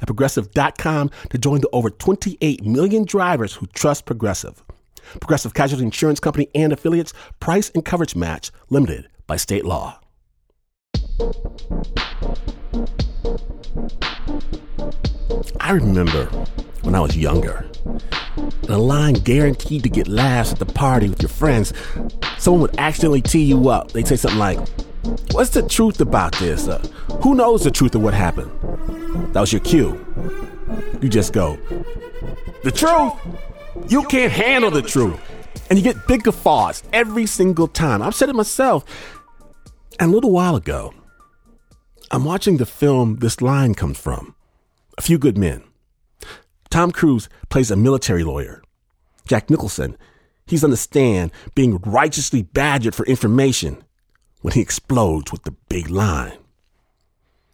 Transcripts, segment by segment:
at progressive.com to join the over 28 million drivers who trust Progressive. Progressive Casualty Insurance Company and affiliates, price and coverage match limited by state law. I remember when I was younger, in a line guaranteed to get laughs at the party with your friends, someone would accidentally tee you up. They'd say something like, What's the truth about this? Uh, who knows the truth of what happened? That was your cue. You just go, The truth? You can't handle the truth. And you get big guffaws every single time. I've said it myself. And a little while ago, I'm watching the film this line comes from A Few Good Men. Tom Cruise plays a military lawyer. Jack Nicholson, he's on the stand being righteously badgered for information when he explodes with the big line.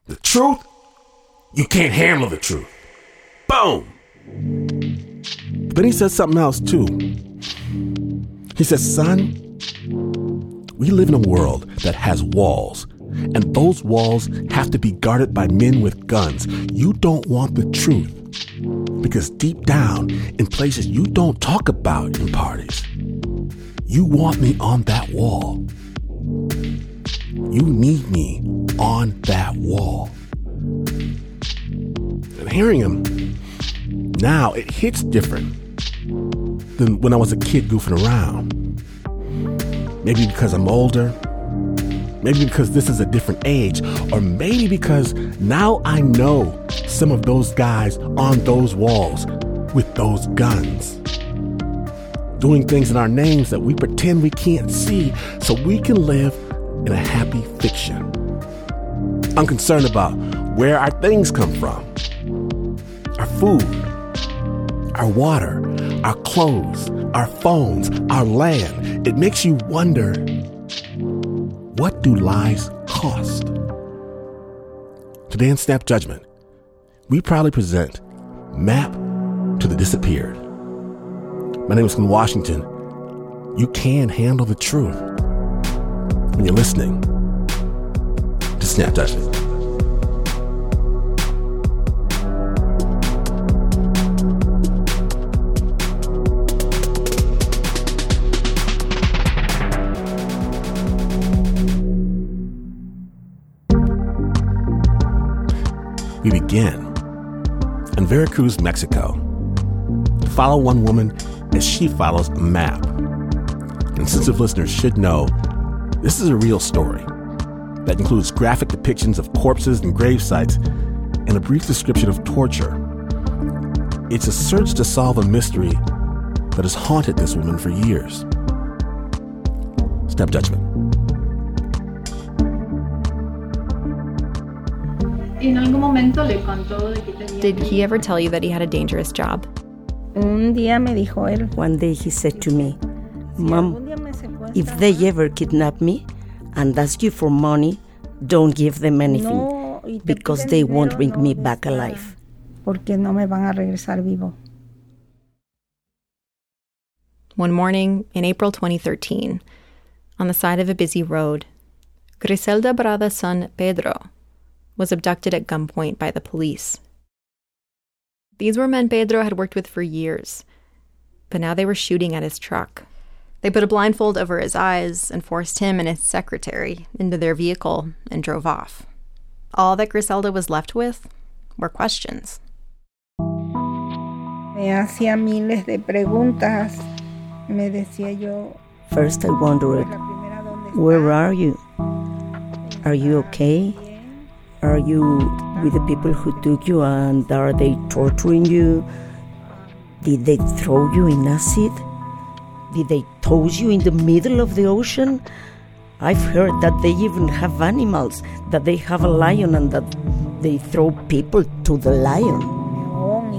The truth? You can't handle the truth. Boom! Then he says something else too. He says, Son, we live in a world that has walls, and those walls have to be guarded by men with guns. You don't want the truth because deep down, in places you don't talk about in parties, you want me on that wall. You need me on that wall. And hearing him, now it hits different than when I was a kid goofing around. Maybe because I'm older, maybe because this is a different age, or maybe because now I know some of those guys on those walls with those guns. Doing things in our names that we pretend we can't see so we can live in a happy fiction. I'm concerned about where our things come from our food, our water, our clothes, our phones, our land. It makes you wonder what do lies cost? Today in Snap Judgment, we proudly present Map to the Disappeared. My name is Glynn Washington. You can handle the truth when you're listening to Snap Judgment. We begin in Veracruz, Mexico. Follow one woman as she follows a map. And sensitive listeners should know this is a real story that includes graphic depictions of corpses and grave sites and a brief description of torture. It's a search to solve a mystery that has haunted this woman for years. Snap Judgment. Did he ever tell you that he had a dangerous job? Un día me dijo él, One day he said to me, Mom, if they ever kidnap me and ask you for money, don't give them anything no, because they won't bring no me back alive. Porque no me van a regresar vivo. One morning in April 2013, on the side of a busy road, Griselda Barradas' son Pedro was abducted at gunpoint by the police. These were men Pedro had worked with for years, but now they were shooting at his truck. They put a blindfold over his eyes and forced him and his secretary into their vehicle and drove off. All that Griselda was left with were questions. Me hacía miles de preguntas. Me decía yo, First, I wondered, la primera, ¿dónde where are you? Are you okay? Are you with the people who took you and are they torturing you? Did they throw you in acid? Did they toss you in the middle of the ocean? I've heard that they even have animals, that they have a lion and that they throw people to the lion.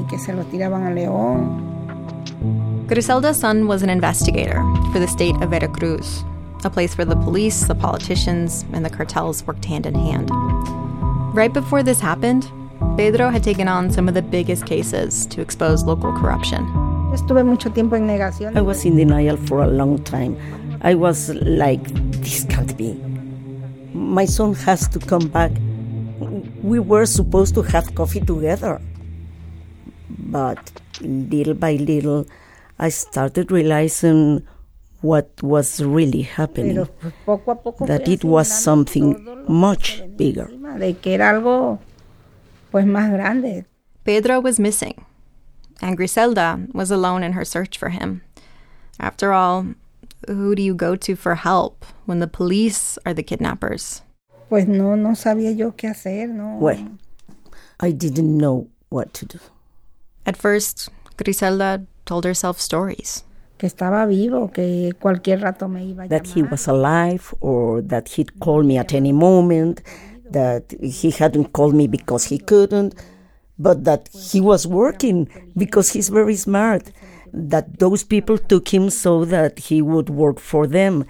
que se lo tiraban a León. Griselda's son was an investigator for the state of Veracruz, a place where the police, the politicians, and the cartels worked hand in hand. Right before this happened, Pedro had taken on some of the biggest cases to expose local corruption. Estuve mucho tiempo en negación. I was in denial for a long time. I was like, this can't be. My son has to come back. We were supposed to have coffee together. But little by little, I started realizing what was really happening. Poco a poco That it was something much bigger. De que era algo pues más grande. Pedro was missing, and Griselda was alone in her search for him. After all, who do you go to for help when the police are the kidnappers? Pues no, no sabía yo qué hacer, ¿no? Well, I didn't know what to do. At first, Griselda told herself stories. Que estaba vivo, que cualquier rato me iba a that he was alive or that he'd call me at any moment, that he hadn't called me because he couldn't, but that he was working because he's very smart, that those people took him so that he would work for them.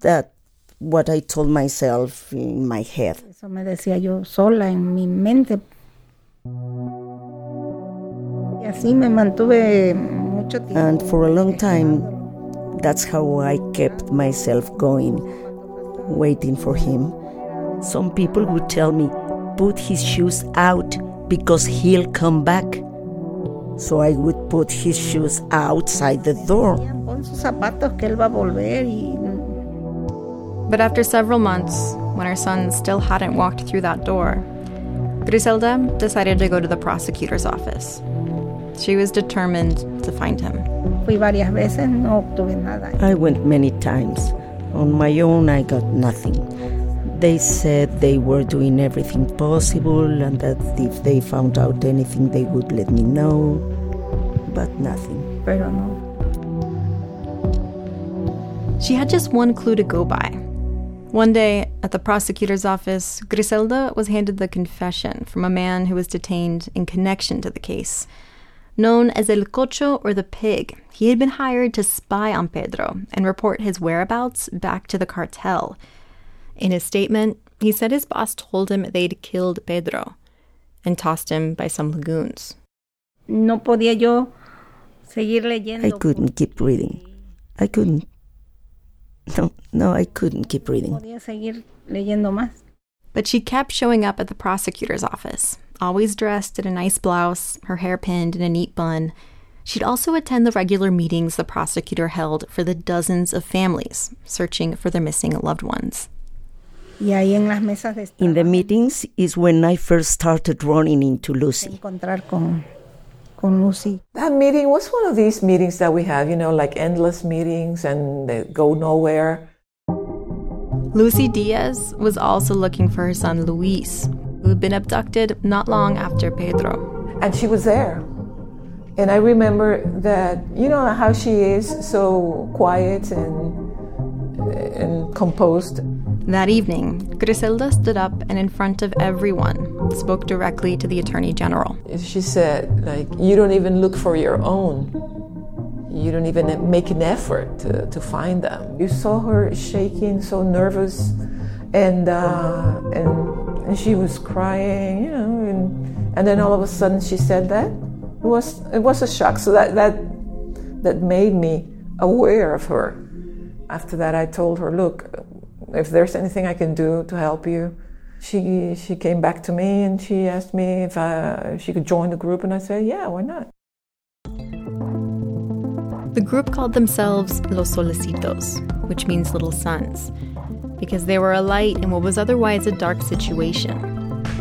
That what I told myself in my head. Eso me decía yo sola en mi mente. Y así me mantuve mucho tiempo. And for a long time. That's how I kept myself going, waiting for him. Some people would tell me, put his shoes out because he'll come back. So I would put his shoes outside the door. Pon sus zapatos que él va a volver y But after several months, when her son still hadn't walked through that door, Griselda decided to go to the prosecutor's office. She was determined to find him. fui varias veces, no obtuve nada. I went many times. On my own, I got nothing. They said they were doing everything possible and that if they found out anything, they would let me know. But nothing. Pero no. She had just one clue to go by. One day, at the prosecutor's office, Griselda was handed the confession from a man who was detained in connection to the case. Known as El Cocho or the Pig, he had been hired to spy on Pedro and report his whereabouts back to the cartel. In his statement, he said his boss told him they'd killed Pedro and tossed him by some lagoons. No podía yo seguir leyendo. I couldn't keep reading. I couldn't. No, no, I couldn't keep reading. Podía seguir leyendo más. But she kept showing up at the prosecutor's office, always dressed in a nice blouse, her hair pinned in a neat bun. She'd also attend the regular meetings the prosecutor held for the dozens of families searching for their missing loved ones. Y ahí en las mesas de In the meetings is when I first started running into Lucy. encontrar con, con Lucy. That meeting was one of these meetings that we have, you know, like endless meetings and they go nowhere. Lucy Diaz was also looking for her son Luis, who had been abducted not long after Pedro. And she was there. And I remember that, you know how she is, so quiet and, and composed. That evening, Griselda stood up and, in front of everyone, spoke directly to the Attorney General. She said, like, you don't even look for your own. You don't even make an effort to, to find them. You saw her shaking, so nervous, and, uh, and, and she was crying, you know, and, and then all of a sudden she said that. It was, it was a shock. So that, that, that made me aware of her. After that, I told her, look, if there's anything I can do to help you, she she came back to me and she asked me if, I, if she could join the group, and I said, yeah, why not? The group called themselves Los Solecitos, which means little suns, because they were a light in what was otherwise a dark situation.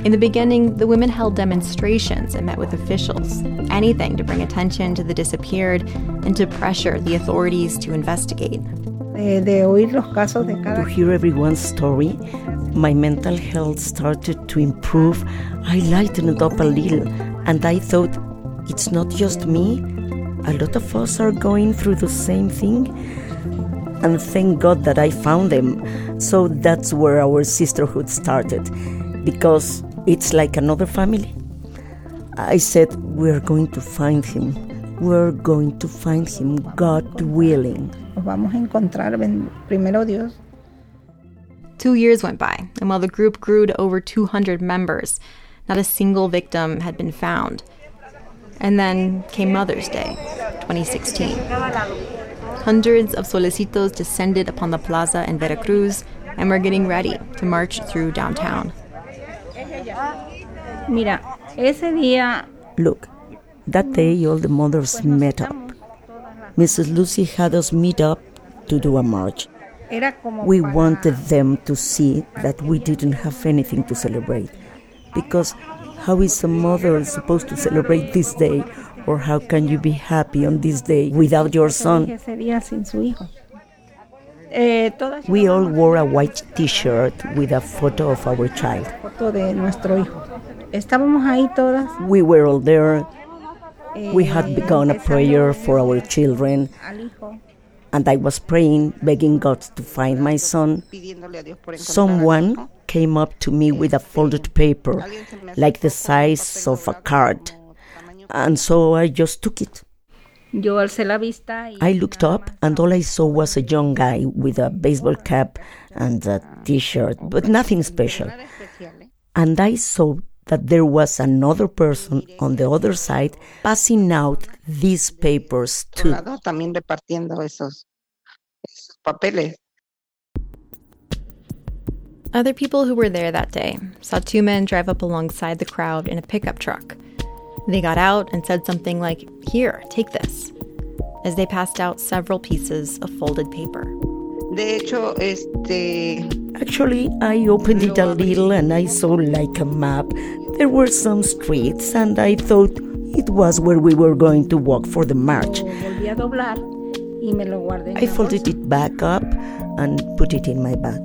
In the beginning, the women held demonstrations and met with officials, anything to bring attention to the disappeared and to pressure the authorities to investigate. De, de oír los casos de To hear everyone's story, my mental health started to improve. I lightened up a little, and I thought, it's not just me. A lot of us are going through the same thing. And thank God that I found them. So that's where our sisterhood started, because it's like another family. I said, We're going to find him. We're going to find him, God willing. Nos vamos a encontrar, ben- primero Dios. Two years went by, and while the group grew to over 200 members, not a single victim had been found. And then came Mother's Day, 2016. Hundreds of solecitos descended upon the plaza in Veracruz and were getting ready to march through downtown. Mira, ese día Look, that day all the mothers met up. Mrs. Lucy had us meet up to do a march. We wanted them to see that we didn't have anything to celebrate. Because how is a mother supposed to celebrate this day? Or how can you be happy on this day without your son? ese día sin su hijo. Eh, We all wore a white t shirt with a photo of our child. foto de nuestro hijo. Estábamos ahí todas. We were all there. We had begun a prayer for our children, and I was praying, begging God to find my son. pidiéndole a Dios por encontrar al Someone came up to me with a folded paper, like the size of a card, and so I just took it. Yo alcé la vista y I looked up, and all I saw was a young guy with a baseball cap and a t shirt, but nothing special. And I saw that there was another person on the other side passing out these papers too. también repartiendo esos, esos papeles. Other people who were there that day saw two men drive up alongside the crowd in a pickup truck. They got out and said something like, Here, take this, as they passed out several pieces of folded paper. De hecho, este, Actually, I opened it a little and I saw like a map. There were some streets, and I thought it was where we were going to walk for the march. Lo volví a doblar y me lo guardé. en I folded it back up and put it in my bag.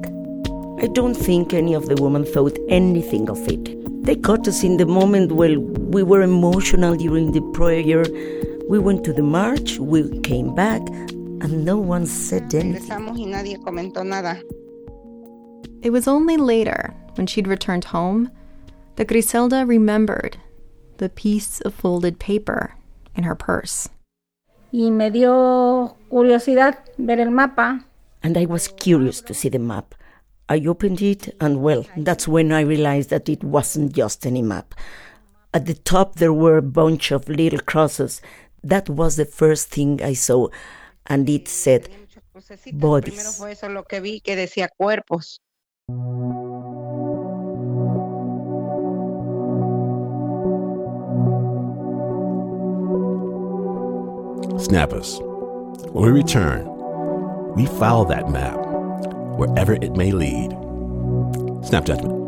I don't think any of the women thought anything of it. They caught us in the moment when we were emotional during the prayer. We went to the march, we came back, and no one said anything. regresamos y nadie comentó nada. It was only later, when she'd returned home, that Griselda remembered the piece of folded paper in her purse. Y me dio curiosidad ver el mapa. And I was curious to see the map. I opened it, and well, that's when I realized that it wasn't just any map. At the top, there were a bunch of little crosses. That was the first thing I saw, and it said, Bodies. Primero fue eso lo que vi que decía cuerpos. Snappers. When we return, we follow that map wherever it may lead. Snap judgment.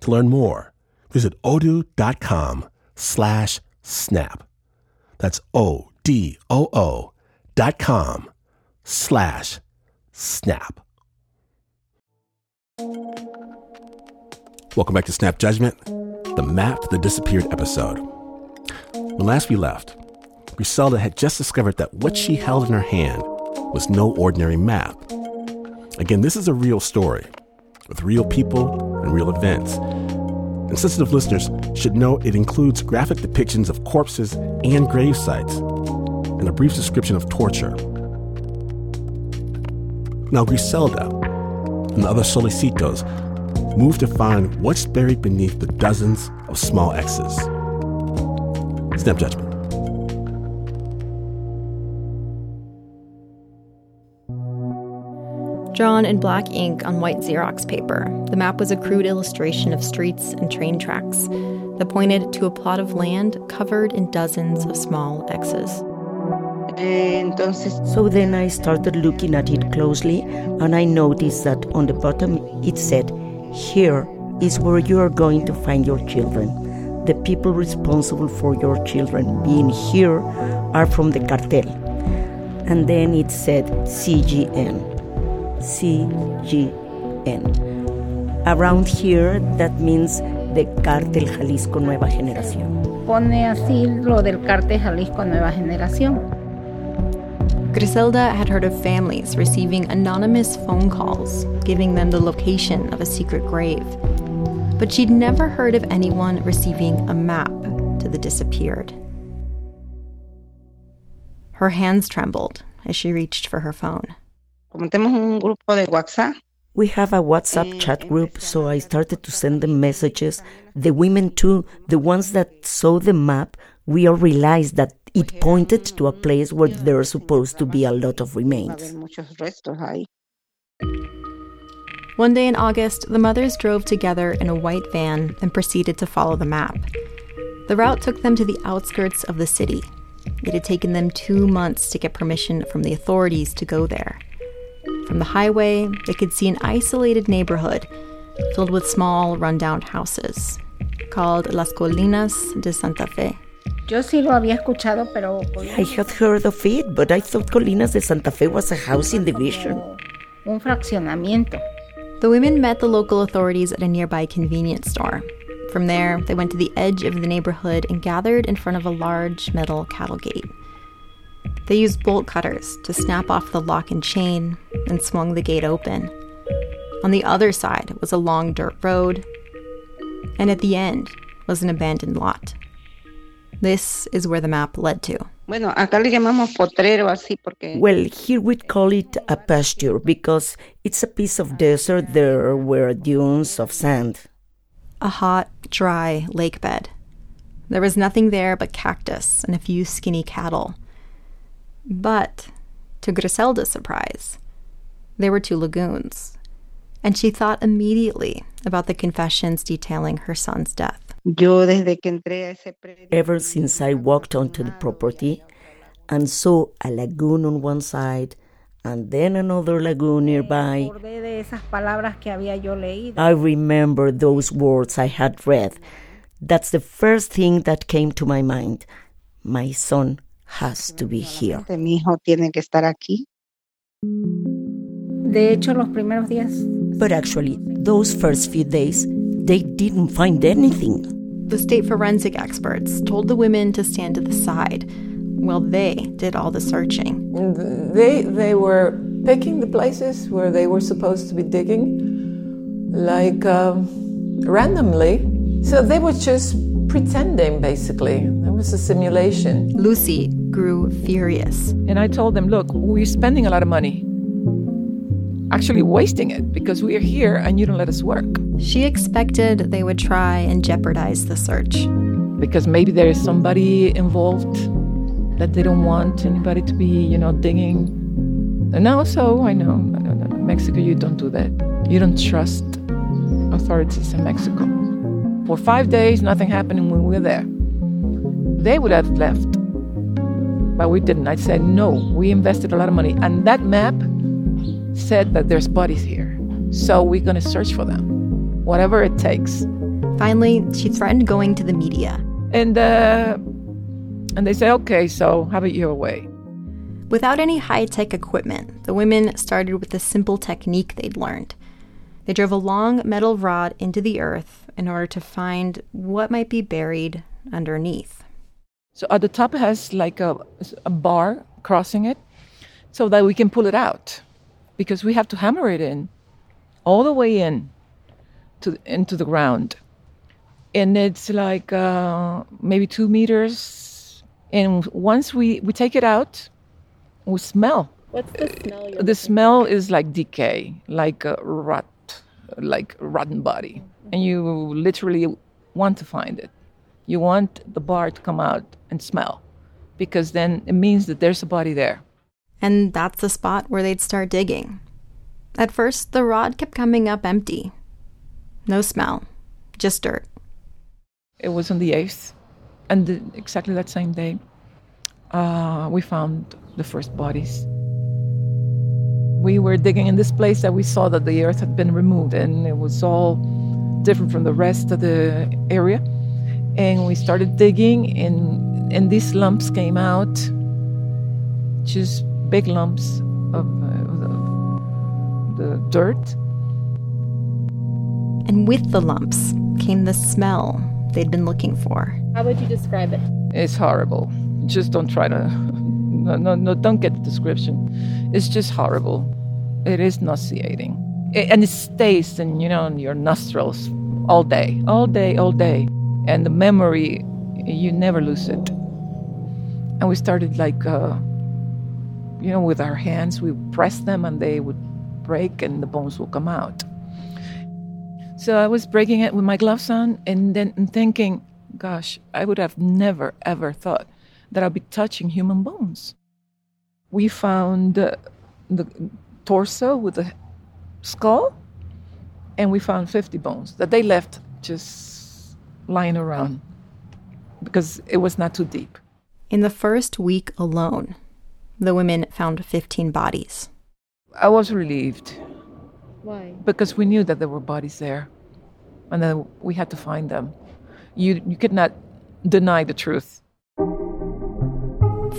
To learn more, visit odoo.com slash snap. That's O-D-O-O dot com slash snap. Welcome back to Snap Judgment, the map to the disappeared episode. When last we left, Griselda had just discovered that what she held in her hand was no ordinary map. Again, this is a real story with real people and real events. And sensitive listeners should know it includes graphic depictions of corpses and grave sites and a brief description of torture. Now, Griselda and the other solecitos move to find what's buried beneath the dozens of small X's. Snap judgment. Drawn in black ink on white Xerox paper, the map was a crude illustration of streets and train tracks that pointed to a plot of land covered in dozens of small X's. So then I started looking at it closely and I noticed that on the bottom it said, Here is where you are going to find your children. The people responsible for your children being here are from the cartel. And then it said CGN. CGN. Around here, that means the Cartel Jalisco Nueva Generación. Pone así lo del cártel Jalisco Nueva Generación. Griselda had heard of families receiving anonymous phone calls giving them the location of a secret grave. But she'd never heard of anyone receiving a map to the disappeared. Her hands trembled as she reached for her phone. Como tenemos un grupo de WhatsApp, We have a WhatsApp eh, chat group, so I started to send them messages. The women, too, the ones that saw the map, we all realized that it pointed to a mm, place where there are supposed to be a lot of remains. haber muchos restos ahí. One day in August, the mothers drove together in a white van and proceeded to follow the map. The route took them to the outskirts of the city. It had taken them two months to get permission from the authorities to go there. From the highway, they could see an isolated neighborhood filled with small, rundown houses called Las Colinas de Santa Fe. Yo sí lo había escuchado, pero I had heard of it, but I thought Colinas de Santa Fe was a housing division. un fraccionamiento. The women met the local authorities at a nearby convenience store. From there, they went to the edge of the neighborhood and gathered in front of a large metal cattle gate. They used bolt cutters to snap off the lock and chain and swung the gate open. On the other side was a long dirt road, and at the end was an abandoned lot. This is where the map led to. Bueno, acá le llamamos potrero así porque Well, here we'd call it a pasture because it's a piece of desert there were dunes of sand. a hot, dry lake bed. There was nothing there but cactus and a few skinny cattle. But, to Griselda's surprise, there were two lagoons, and she thought immediately about the confessions detailing her son's death. yo desde que entré a ese predio, Ever since I walked onto the property and saw a lagoon on one side and then another lagoon nearby, Acordé de esas palabras que había yo leído. I remember those words I had read. That's the first thing that came to my mind. My son has to be here. mi hijo tiene que estar aquí. De hecho, los primeros días But actually, those first few days, they didn't find anything. The state forensic experts told the women to stand to the side while they did all the searching. They they were picking the places where they were supposed to be digging, like um, randomly. So they were just pretending, basically. It was a simulation. Lucy grew furious. And I told them, look, we're spending a lot of money, actually wasting it because we are here and you don't let us work. She expected they would try and jeopardize the search. Because maybe there is somebody involved that they don't want anybody to be, you know, digging. And also, I know, no, no, no, Mexico, you don't do that. You don't trust authorities in Mexico. For five days, nothing happened when we were there. They would have left. But we didn't. I said, no, we invested a lot of money. And that map said that there's bodies here. So we're going to search for them, whatever it takes. Finally, she threatened going to the media. And uh, and they say, okay, so have it your way. Without any high tech equipment, the women started with the simple technique they'd learned. They drove a long metal rod into the earth in order to find what might be buried underneath. So at the top it has like a, a bar crossing it, so that we can pull it out, because we have to hammer it in, all the way in, to into the ground, and it's like uh, maybe two meters. And once we we take it out, we smell. What's the smell? the smell is like decay, like a rot, like rotten body, and you literally want to find it. You want the bar to come out and smell, because then it means that there's a body there. And that's the spot where they'd start digging. At first, the rod kept coming up empty. No smell, just dirt. It was on the eighth, and the, exactly that same day, uh, we found the first bodies. We were digging in this place that we saw that the earth had been removed and it was all different from the rest of the area. And we started digging, and, and these lumps came out just big lumps of, uh, of the, the dirt. And with the lumps came the smell they'd been looking for. How would you describe it? It's horrible. Just don't try to. No, no, no, don't get the description. It's just horrible. It is nauseating. And it stays in, you know, in your nostrils all day, all day, all day. And the memory, you never lose it. And we started like, uh, you know, with our hands, we press them and they would break and the bones will come out. So I was breaking it with my gloves on and then thinking, gosh, I would have never, ever thought that I'd be touching human bones. We found uh, the torso with the skull, and we found 50 bones that they left just lying around because it was not too deep. In the first week alone, the women found 15 bodies. I was relieved Why? because we knew that there were bodies there and then we had to find them. You, you could not deny the truth.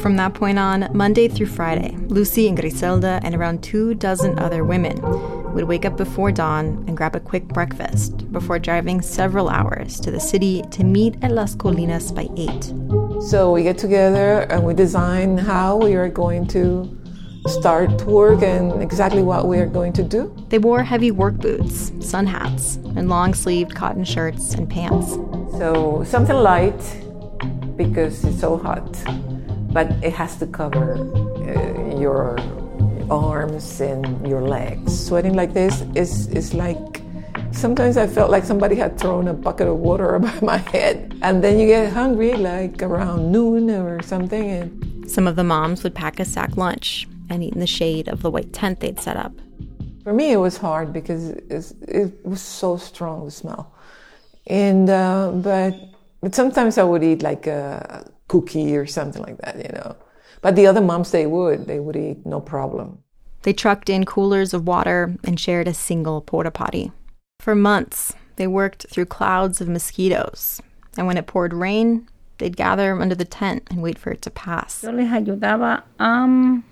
From that point on, Monday through Friday, Lucy and Griselda and around two dozen other women would wake up before dawn and grab a quick breakfast before driving several hours to the city to meet at Las Colinas by 8. So we get together and we design how we are going to start work and exactly what we are going to do. They wore heavy work boots, sun hats, and long sleeved cotton shirts and pants. So something light because it's so hot, but it has to cover uh, your arms and your legs. Sweating like this is, is like sometimes I felt like somebody had thrown a bucket of water above my head. And then you get hungry like around noon or something. And Some of the moms would pack a sack lunch and eat in the shade of the white tent they'd set up. for me, it was hard because it was so strong, the smell. And, uh, but, but sometimes I would eat like a cookie or something like that, you know. But the other moms, they would. They would eat no problem. They trucked in coolers of water and shared a single porta potty. For months, they worked through clouds of mosquitoes, and when it poured rain, they'd gather under the tent and wait for it to pass. Yo les ayudaba a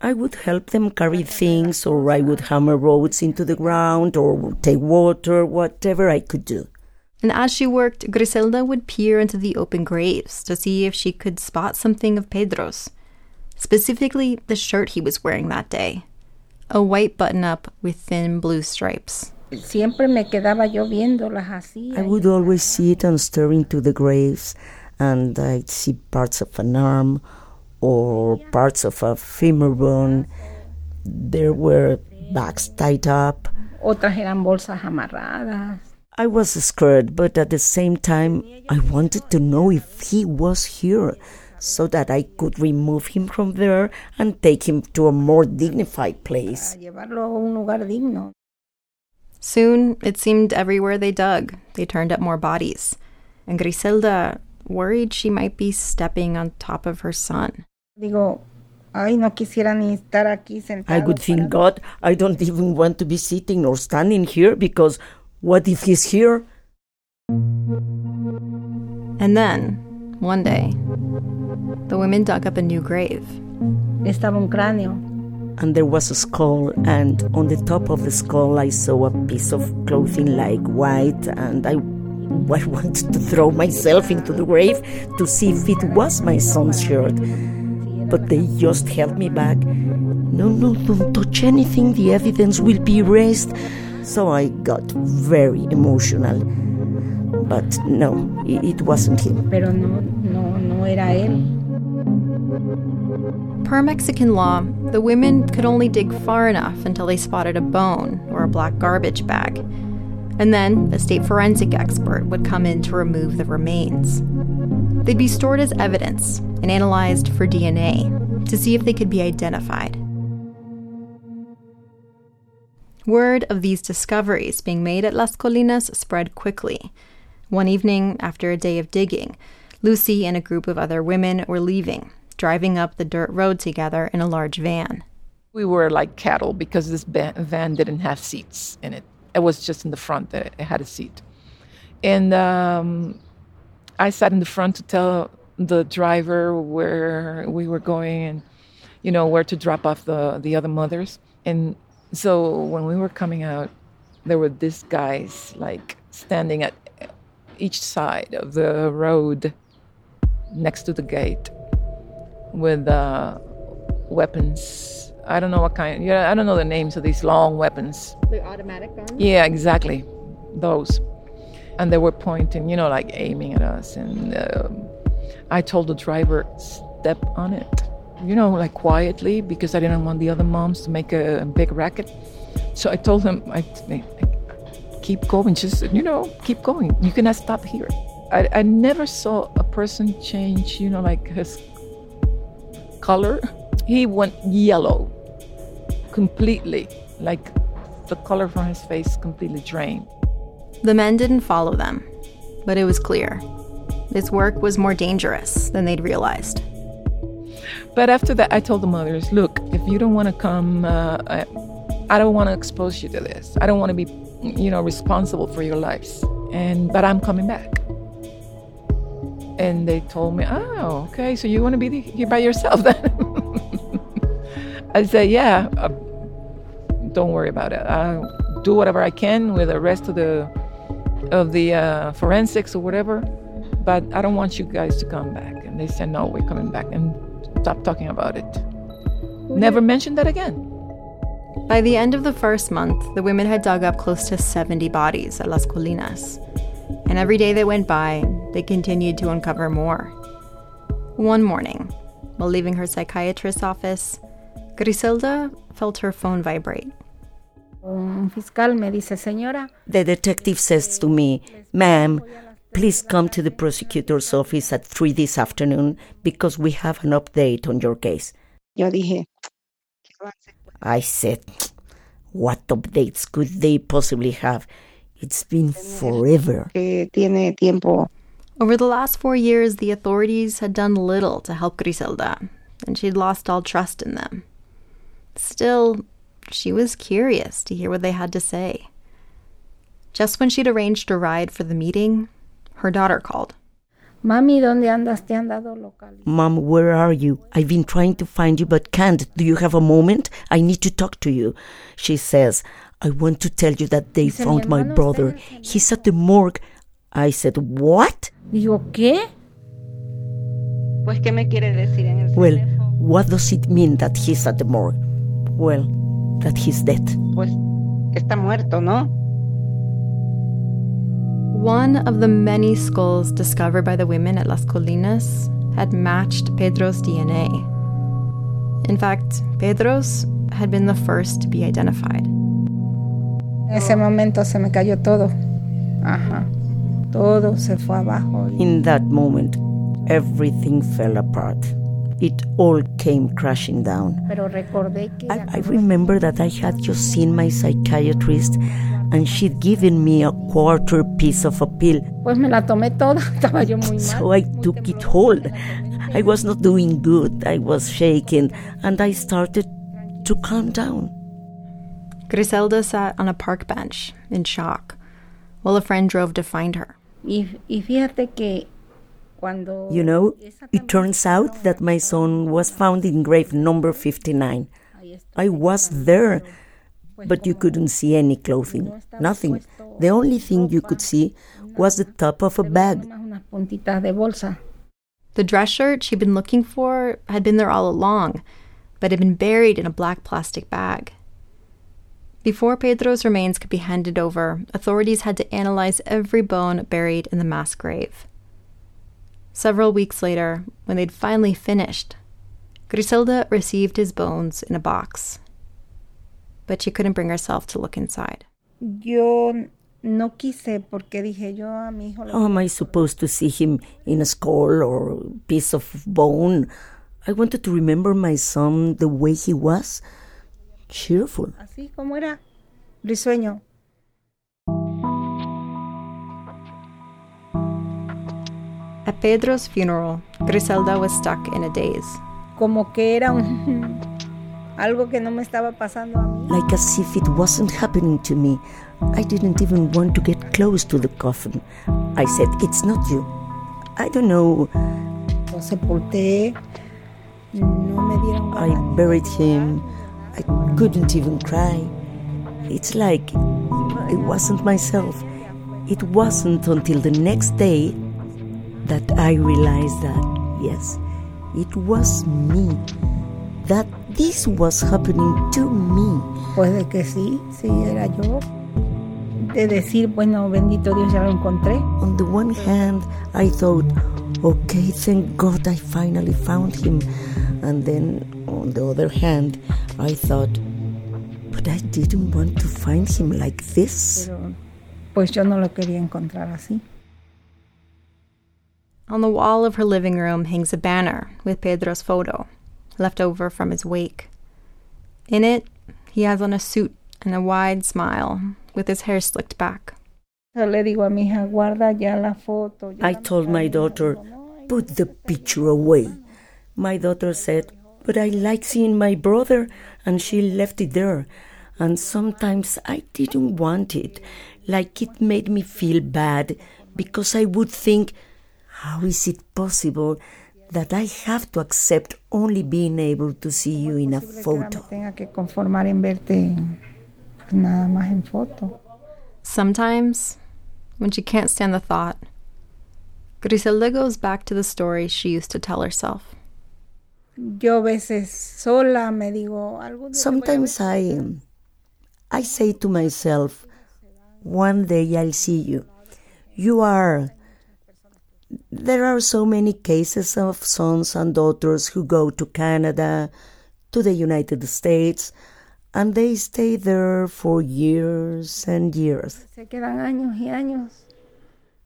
I would help them carry things, or I would hammer roads into the ground, or take water, whatever I could do. And as she worked, Griselda would peer into the open graves to see if she could spot something of Pedro's, specifically the shirt he was wearing that day a white button up with thin blue stripes. siempre me quedaba yo viéndolas así. I would always sit and stare into the graves, and I'd see parts of an arm or parts of a femur bone. There were bags tied up. Otras eran bolsas amarradas. I was scared, but at the same time, I wanted to know if he was here so that I could remove him from there and take him to a more dignified place. A llevarlo a un lugar digno. Soon, it seemed everywhere they dug, they turned up more bodies. And Griselda worried she might be stepping on top of her son. Digo, ay, no quisiera ni estar aquí sentado. I would think. God, I don't even want to be sitting or standing here because what if he's here? And then, one day, the women dug up a new grave. Estaba un cráneo. And there was a skull, and on the top of the skull, I saw a piece of clothing like white, and I, I wanted to throw myself into the grave to see if it was my son's shirt. But they just held me back. No, no, don't touch anything, the evidence will be erased. So I got very emotional. But no, it, it wasn't him. Pero no, no, no era él. Per Mexican law, the women could only dig far enough until they spotted a bone or a black garbage bag. And then a state forensic expert would come in to remove the remains. They'd be stored as evidence and analyzed for DNA to see if they could be identified. Word of these discoveries being made at Las Colinas spread quickly. One evening, after a day of digging, Lucy and a group of other women were leaving driving up the dirt road together in a large van. We were like cattle because this van didn't have seats in it. It was just in the front that it had a seat. And um, I sat in the front to tell the driver where we were going and, you know, where to drop off the, the other mothers. And so when we were coming out, there were these guys like standing at each side of the road next to the gate with uh, weapons. I don't know what kind. Yeah, I don't know the names of these long weapons. The automatic guns? Yeah, exactly, those. And they were pointing, you know, like aiming at us. And um, I told the driver, step on it, you know, like quietly, because I didn't want the other moms to make a, big racket. So I told him, I, I, keep going, just, you know, keep going. You cannot stop here. I, I never saw a person change, you know, like his color. He went yellow completely, like the color from his face completely drained. The men didn't follow them, but it was clear. This work was more dangerous than they'd realized. But after that, I told the mothers, look, if you don't want to come, uh, I, I don't want to expose you to this. I don't want to be, you know, responsible for your lives. And but I'm coming back. And they told me, oh, okay, so you want to be here by yourself then? I said, yeah, uh, don't worry about it. I'll do whatever I can with the rest of the of the uh, forensics or whatever, but I don't want you guys to come back. And they said, no, we're coming back, and stop talking about it. Never mention that again. By the end of the first month, the women had dug up close to 70 bodies at Las Colinas. And every day that went by, they continued to uncover more. One morning, while leaving her psychiatrist's office, Griselda felt her phone vibrate. Un fiscal me dice, señora, The detective says to me, Ma'am, please come to the prosecutor's office at 3 this afternoon because we have an update on your case. I said, What updates could they possibly have? It's been forever. que tiene tiempo. Over the last four years, the authorities had done little to help Griselda, and she'd lost all trust in them. Still, she was curious to hear what they had to say. Just when she'd arranged a ride for the meeting, her daughter called. mami, ¿dónde andas? Te han dado local. Mom, where are you? I've been trying to find you but can't. Do you have a moment? I need to talk to you. She says, I want to tell you that they found my brother. He's at the morgue. I said, What? Digo, ¿qué? Pues, ¿qué me quiere decir en el Well, what does it mean that he's at the morgue? Well, that he's dead. Pues, que está muerto, ¿no? One of the many skulls discovered by the women at Las Colinas had matched Pedro's DNA. In fact, Pedro's had been the first to be identified. En ese momento se me cayó todo. Ajá. Todo se fue abajo. In that moment, everything fell apart. It all came crashing down. Pero recordé que I, I remember that I had just seen my psychiatrist and she'd given me a quarter piece of a pill. pues me la tomé toda. Estaba yo muy mal. So I muy took it temblorosa. whole. I was not doing good. I was shaking and I started to calm down. Griselda sat on a park bench in shock while a friend drove to find her. Y, y fíjate que cuando... You know, it turns out that my son was found in grave number 59. I was there, but you couldn't see any clothing, nothing. The only thing you could see was the top of a bag. Nomás unas puntitas de bolsa. The dress shirt she'd been looking for had been there all along, but had been buried in a black plastic bag. Before Pedro's remains could be handed over, authorities had to analyze every bone buried in the mass grave. Several weeks later, when they'd finally finished, Griselda received his bones in a box. But she couldn't bring herself to look inside. Yo no quise porque dije yo a mi hijo... How am I supposed to see him in a skull or a piece of bone? I wanted to remember my son the way he was cheerful. Así como era risueño. At Pedro's funeral, Griselda was stuck in a daze. como que era un, algo que no me estaba pasando a mí. like as if it wasn't happening to me. I didn't even want to get close to the coffin. I said, It's not you. I don't know. Lo sepulté, no me dieron I buried llorar. him. I couldn't even cry. It's like it wasn't myself. It wasn't until the next day that I realized that, yes, it was me. That this was happening to me. Pues de que sí, sí era yo. De decir, bueno, bendito Dios, ya lo encontré. On the one hand, I thought, okay, thank God I finally found him. And then on the other hand, I thought, but I didn't want to find him like this. Pero pues yo no lo quería encontrar así. On the wall of her living room hangs a banner with Pedro's photo, left over from his wake. In it, he has on a suit and a wide smile, with his hair slicked back. Yo le digo a mi hija, guarda ya la foto. ya I told my daughter, put the picture away. My daughter said, but I like seeing my brother, and she left it there. And sometimes I didn't want it, like it made me feel bad, because I would think, how is it possible that I have to accept only being able to see you in a posible que ahora photo? me tenga que conformar en verte pues, nada más en foto. Sometimes, when she can't stand the thought, Griselda goes back to the story she used to tell herself. Yo a veces sola me digo algo. Sometimes I, I say to myself, one day I'll see you. You are. There are so many cases of sons and daughters who go to Canada, to the United States, and they stay there for years and years. Se quedan años y años.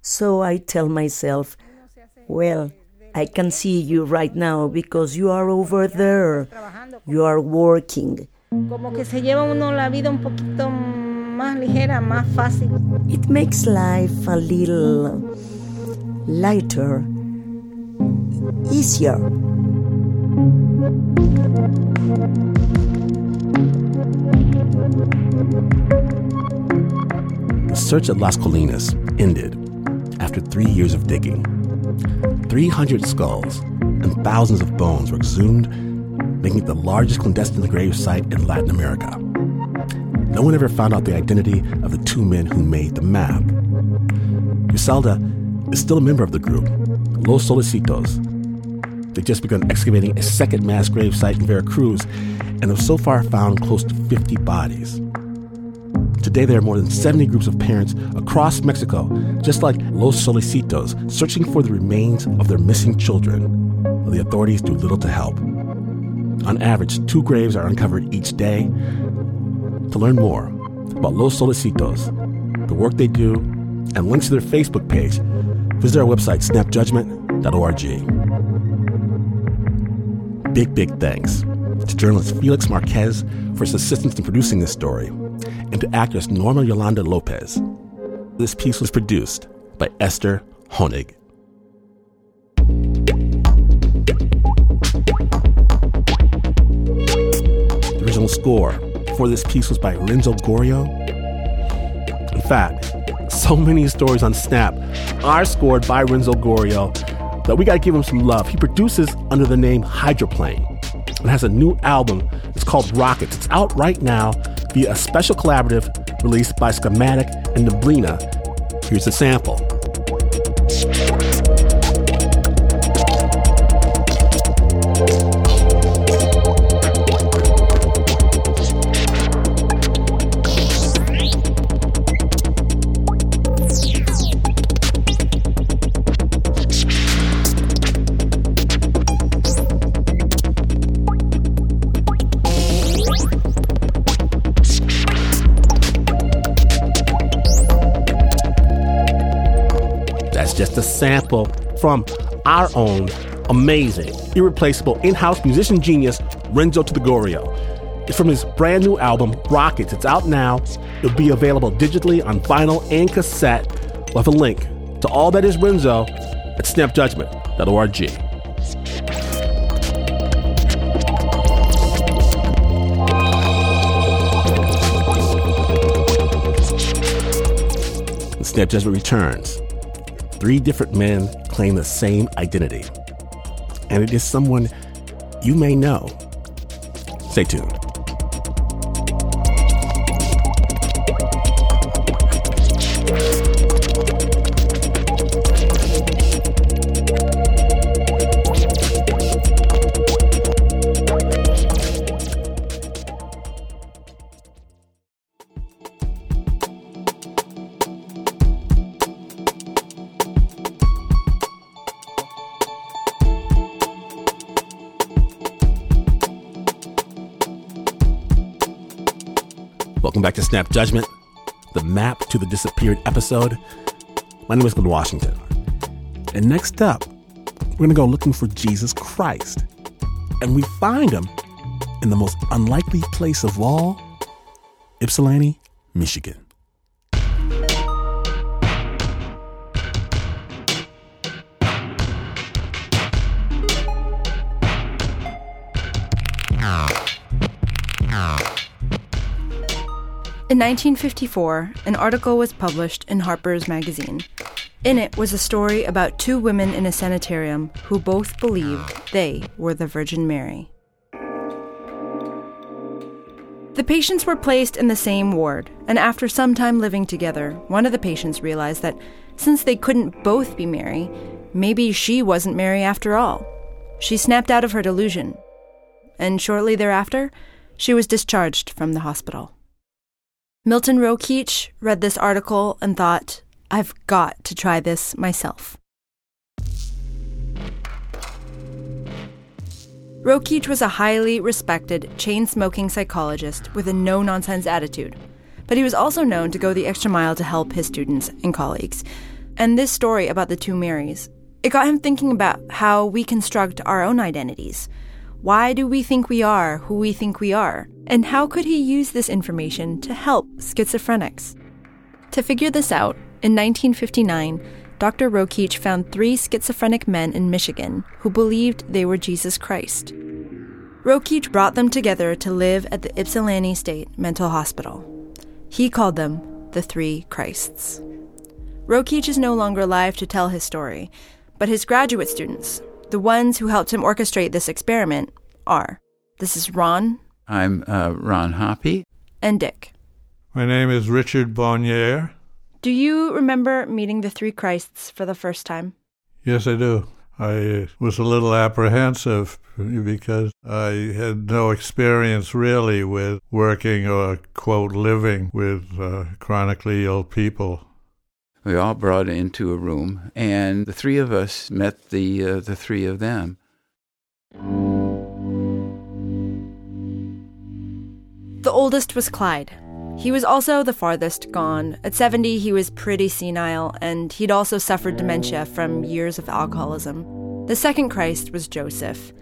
So I tell myself, well, I can see you right now because you are over there. You are working. Como que se lleva uno la vida un poquito más ligera, más fácil. It makes life a little lighter, easier. The search at Las Colinas ended after three years of digging. 300 skulls and thousands of bones were exhumed, making it the largest clandestine grave site in Latin America. No one ever found out the identity of the two men who made the map. Griselda is still a member of the group, Los Solecitos. They've just begun excavating a second mass grave site in Veracruz and have so far found close to 50 bodies. Today, there are more than 70 groups of parents across Mexico, just like Los Solecitos, searching for the remains of their missing children. The authorities do little to help. On average, two graves are uncovered each day. To learn more about Los Solecitos, the work they do, and links to their Facebook page, visit our website, snapjudgment.org. Big, big thanks to journalist Felix Marquez for his assistance in producing this story, and to actress Norma Yolanda Lopez. This piece was produced by Esther Honig. The original score for this piece was by Renzo Gorrio. In fact, so many stories on Snap are scored by Renzo Gorrio that we gotta give him some love. He produces under the name Hydroplane and has a new album. It's called Rockets. It's out right now via a special collaborative released by Schematic and Neblina. Here's a sample. just a sample from our own amazing, irreplaceable in house musician genius, Renzo Todigorio. It's from his brand new album, Rockets. It's out now. It'll be available digitally on vinyl and cassette. We'll have a link to all that is Renzo at snapjudgment.org. Snap Judgment returns Three different men claim the same identity, and it is someone you may know. Stay tuned. Back to Snap Judgment, the map to the disappeared episode. My name is Glynn Washington. And next up, we're going to go looking for Jesus Christ. And we find him in the most unlikely place of all Ypsilanti, Michigan. In 1954, an article was published in Harper's Magazine. In it was a story about two women in a sanitarium who both believed they were the Virgin Mary. The patients were placed in the same ward, and after some time living together, one of the patients realized that since they couldn't both be Mary, maybe she wasn't Mary after all. She snapped out of her delusion, and shortly thereafter, she was discharged from the hospital. Milton Rokeach read this article and thought, I've got to try this myself. Rokeach was a highly respected, chain smoking psychologist with a no nonsense attitude, but he was also known to go the extra mile to help his students and colleagues. And this story about the two Marys, it got him thinking about how we construct our own identities. Why do we think we are who we think we are? And how could he use this information to help schizophrenics? To figure this out, in 1959, Dr. Rokeach found three schizophrenic men in Michigan who believed they were Jesus Christ. Rokeach brought them together to live at the Ypsilanti State Mental Hospital. He called them the Three Christs. Rokeach is no longer alive to tell his story, but his graduate students, the ones who helped him orchestrate this experiment, are. This is Ron. I'm uh, Ron Hoppy. And Dick. My name is Richard Bonier. Do you remember meeting the three Christs for the first time? Yes, I do. I was a little apprehensive because I had no experience really with working or, quote, living with uh, chronically ill people. We all brought into a room, and the three of us met the uh, the three of them. The oldest was Clyde. He was also the farthest gone. At 70, he was pretty senile, and he'd also suffered dementia from years of alcoholism. The second Christ was Joseph.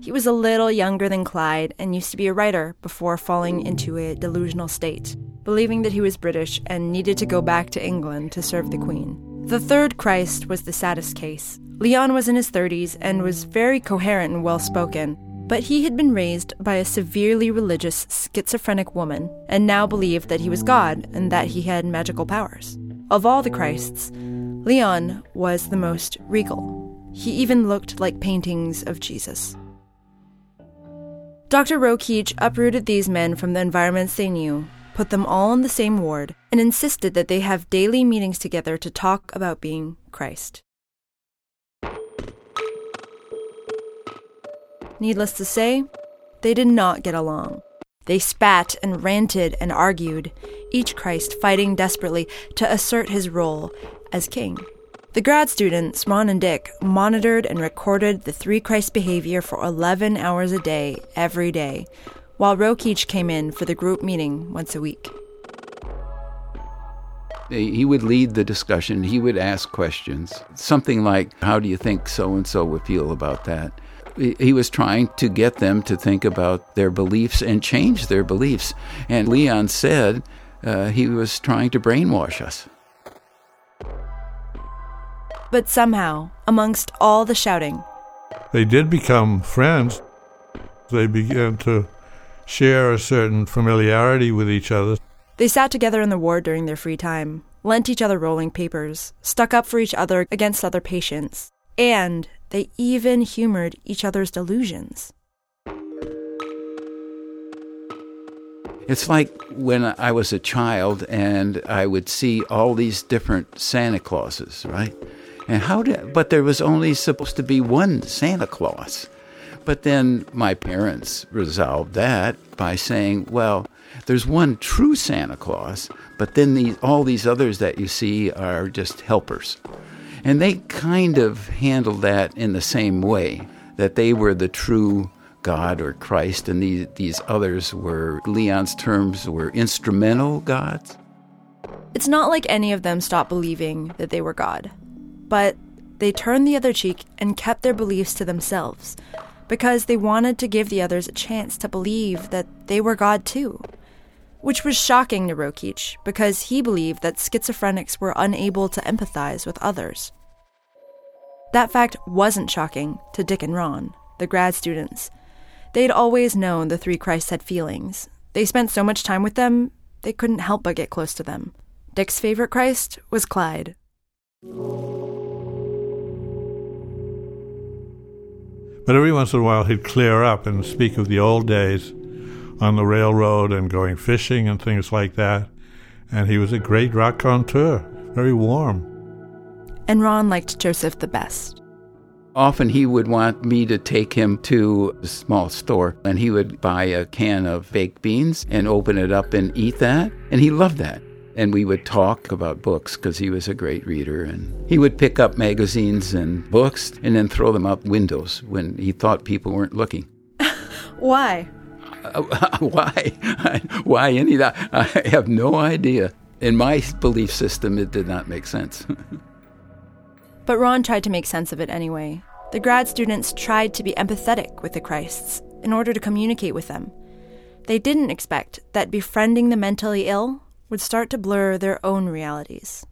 He was a little younger than Clyde and used to be a writer before falling into a delusional state, believing that he was British and needed to go back to England to serve the Queen. The third Christ was the saddest case. Leon was in his 30s and was very coherent and well spoken, but he had been raised by a severely religious schizophrenic woman and now believed that he was God and that he had magical powers. Of all the Christs, Leon was the most regal. He even looked like paintings of Jesus. Dr. Rokeach uprooted these men from the environments they knew, put them all in the same ward, and insisted that they have daily meetings together to talk about being Christ. Needless to say, they did not get along. They spat and ranted and argued, each Christ fighting desperately to assert his role as king. The grad students, Ron and Dick, monitored and recorded the three Christ behavior for 11 hours a day, every day, while Rokeach came in for the group meeting once a week. He would lead the discussion. He would ask questions. Something like, How do you think so and so would feel about that? He was trying to get them to think about their beliefs and change their beliefs. And Leon said uh, he was trying to brainwash us. But somehow, amongst all the shouting, They did become friends. They began to share a certain familiarity with each other. they sat together in the ward during their free time, lent each other rolling papers, stuck up for each other against other patients, and they even humored each other's delusions. It's like when I was a child and I would see all these different Santa Clauses, right? And how did, but there was only supposed to be one Santa Claus. But then my parents resolved that by saying, well, there's one true Santa Claus, but then all these others that you see are just helpers. And they kind of handled that in the same way that they were the true God or Christ, and these, these others were, Leon's terms were instrumental gods. It's not like any of them stopped believing that they were God, but they turned the other cheek and kept their beliefs to themselves because they wanted to give the others a chance to believe that they were God too. Which was shocking to Rokeach because he believed that schizophrenics were unable to empathize with others. That fact wasn't shocking to Dick and Ron, the grad students, They'd always known the three Christs had feelings. They spent so much time with them, they couldn't help but get close to them. Dick's favorite Christ was Clyde. But every once in a while he'd clear up and speak of the old days on the railroad and going fishing and things like that. And he was a great raconteur, very warm. And Ron liked Joseph the best. Often he would want me to take him to a small store and he would buy a can of baked beans and open it up and eat that. And he loved that. And we would talk about books because he was a great reader. And he would pick up magazines and books and then throw them out windows when he thought people weren't looking. Why? Uh, why? why any of that? I have no idea. In my belief system, it did not make sense. But Ron tried to make sense of it anyway. The grad students tried to be empathetic with the Christs in order to communicate with them. They didn't expect that befriending the mentally ill would start to blur their own realities.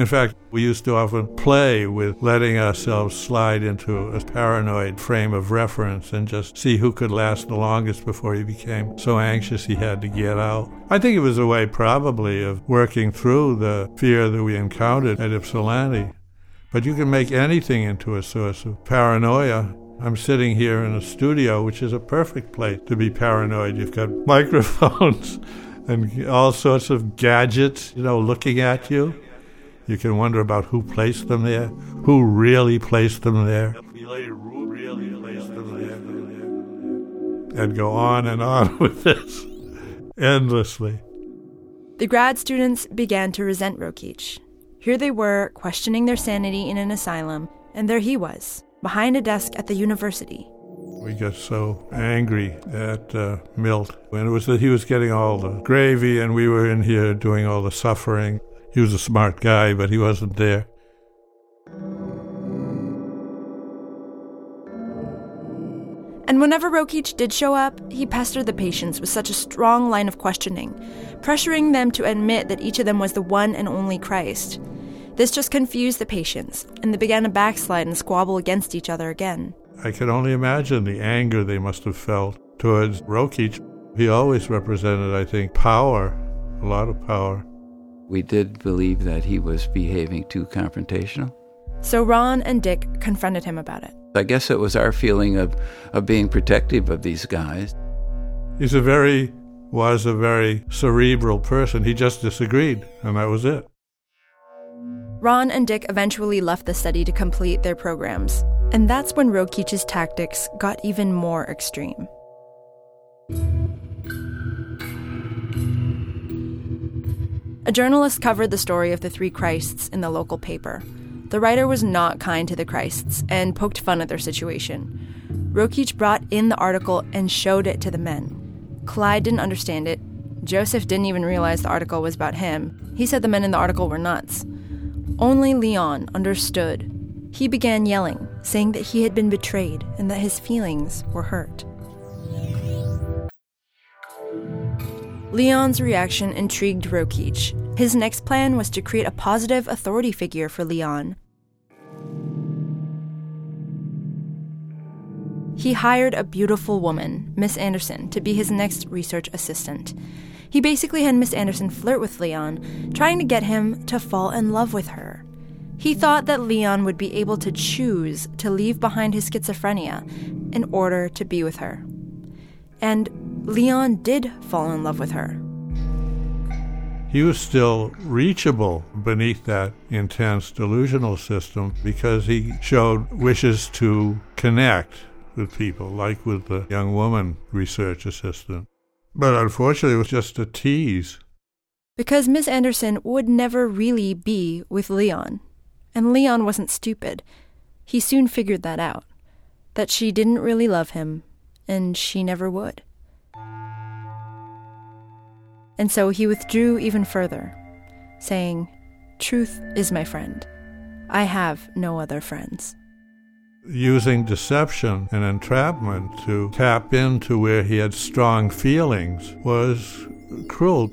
In fact, we used to often play with letting ourselves slide into a paranoid frame of reference and just see who could last the longest before he became so anxious he had to get out. I think it was a way, probably, of working through the fear that we encountered at Ypsilanti. But you can make anything into a source of paranoia. I'm sitting here in a studio, which is a perfect place to be paranoid. You've got microphones and all sorts of gadgets, you know, looking at you. You can wonder about who placed them there, who really placed them there, and go on and on with this endlessly. The grad students began to resent Rokeach. Here they were, questioning their sanity in an asylum, and there he was, behind a desk at the university. We got so angry at uh, Milt when it was that he was getting all the gravy and we were in here doing all the suffering. He was a smart guy, but he wasn't there. And whenever Rokeach did show up, he pestered the patients with such a strong line of questioning, pressuring them to admit that each of them was the one and only Christ. This just confused the patients, and they began to backslide and squabble against each other again. I can only imagine the anger they must have felt towards Rokeach. He always represented, I think, power, a lot of power we did believe that he was behaving too confrontational. So Ron and Dick confronted him about it. I guess it was our feeling of, of being protective of these guys. He's a very, was a very cerebral person. He just disagreed, and that was it. Ron and Dick eventually left the study to complete their programs, and that's when Rokeach's tactics got even more extreme. A journalist covered the story of the three Christs in the local paper. The writer was not kind to the Christs and poked fun at their situation. Rokeach brought in the article and showed it to the men. Clyde didn't understand it. Joseph didn't even realize the article was about him. He said the men in the article were nuts. Only Leon understood. He began yelling, saying that he had been betrayed and that his feelings were hurt. Leon's reaction intrigued Rokeach. His next plan was to create a positive authority figure for Leon. he hired a beautiful woman, Miss Anderson, to be his next research assistant. He basically had Miss Anderson flirt with Leon, trying to get him to fall in love with her. He thought that Leon would be able to choose to leave behind his schizophrenia in order to be with her. And Leon did fall in love with her. He was still reachable beneath that intense delusional system because he showed wishes to connect with people, like with the young woman research assistant. But unfortunately, it was just a tease. Because Miss Anderson would never really be with Leon. And Leon wasn't stupid. He soon figured that out that she didn't really love him, and she never would. And so he withdrew even further, saying, Truth is my friend. I have no other friends. Using deception and entrapment to tap into where he had strong feelings was cruel.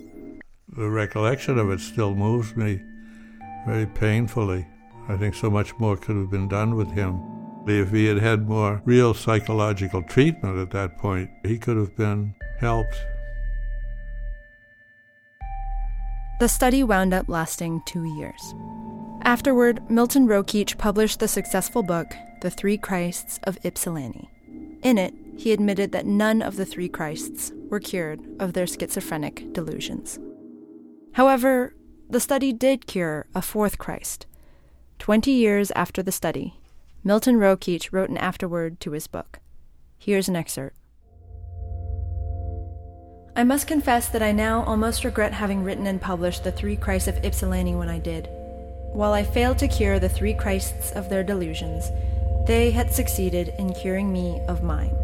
The recollection of it still moves me very painfully. I think so much more could have been done with him. If he had had more real psychological treatment at that point, he could have been helped. The study wound up lasting two years. Afterward, Milton Rokeach published the successful book, The Three Christs of Ypsilanti. In it, he admitted that none of the three Christs were cured of their schizophrenic delusions. However, the study did cure a fourth Christ. Twenty years after the study, Milton Rokeach wrote an afterword to his book. Here's an excerpt. I must confess that I now almost regret having written and published The Three Christs of Ypsilanti when I did. While I failed to cure the three Christs of their delusions, they had succeeded in curing me of mine,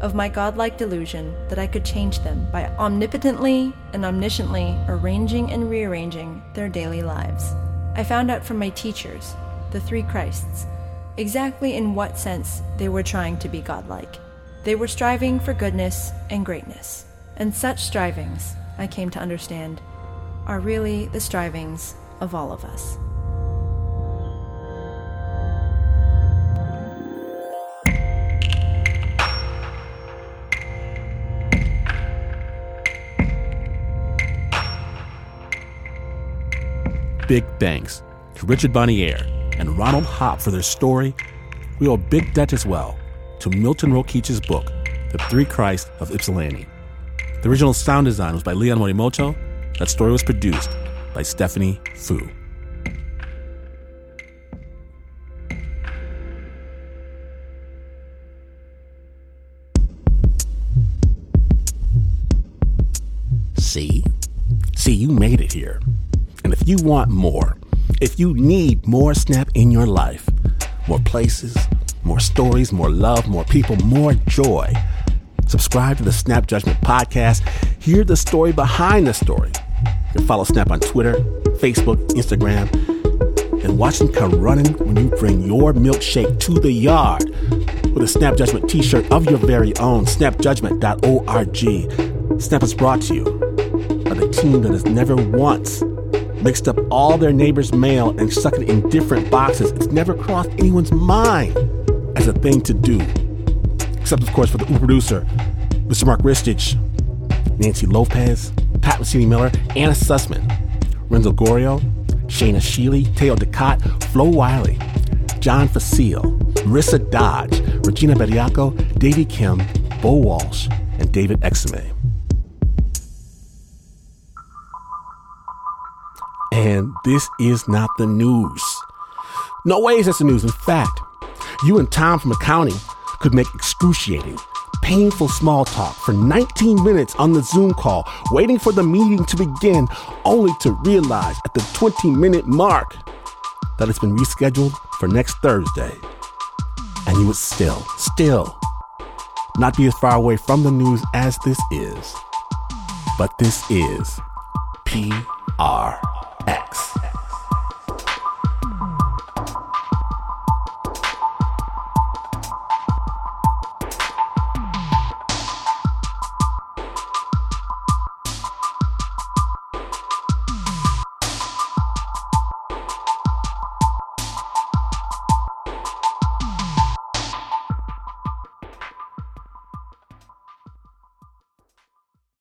of my godlike delusion that I could change them by omnipotently and omnisciently arranging and rearranging their daily lives. I found out from my teachers, the three Christs, exactly in what sense they were trying to be godlike. They were striving for goodness and greatness. And such strivings, I came to understand, are really the strivings of all of us. Big thanks to Richard Bonier and Ronald Hopp for their story. We owe a big debt as well to Milton Rokeach's book, The Three Christs of Ypsilanti. The original sound design was by Leon Morimoto. That story was produced by Stephanie Fu. See? See, you made it here. If you want more, if you need more Snap in your life, more places, more stories, more love, more people, more joy, subscribe to the Snap Judgment podcast. Hear the story behind the story. You follow Snap on Twitter, Facebook, Instagram, and watch them come running when you bring your milkshake to the yard with a Snap Judgment t shirt of your very own. SnapJudgment.org. Snap is brought to you by the team that has never once mixed up all their neighbors' mail and stuck it in different boxes. It's never crossed anyone's mind as a thing to do. Except, of course, for the producer, Mr. Mark Ristich, Nancy Lopez, Pat Mesiti Miller, Anna Sussman, Renzo Gorrio, Shayna Sheely, Teo Ducot, Flo Wiley, John Fecile, Marissa Dodge, Regina Bediako, Davy Kim, Bo Walsh, and David Exame. And this is not the news. No ways that's the news. In fact, you and Tom from accounting could make excruciating, painful small talk for 19 minutes on the Zoom call, waiting for the meeting to begin, only to realize at the 20 minute mark that it's been rescheduled for next Thursday. And you would still, still not be as far away from the news as this is. But this is X.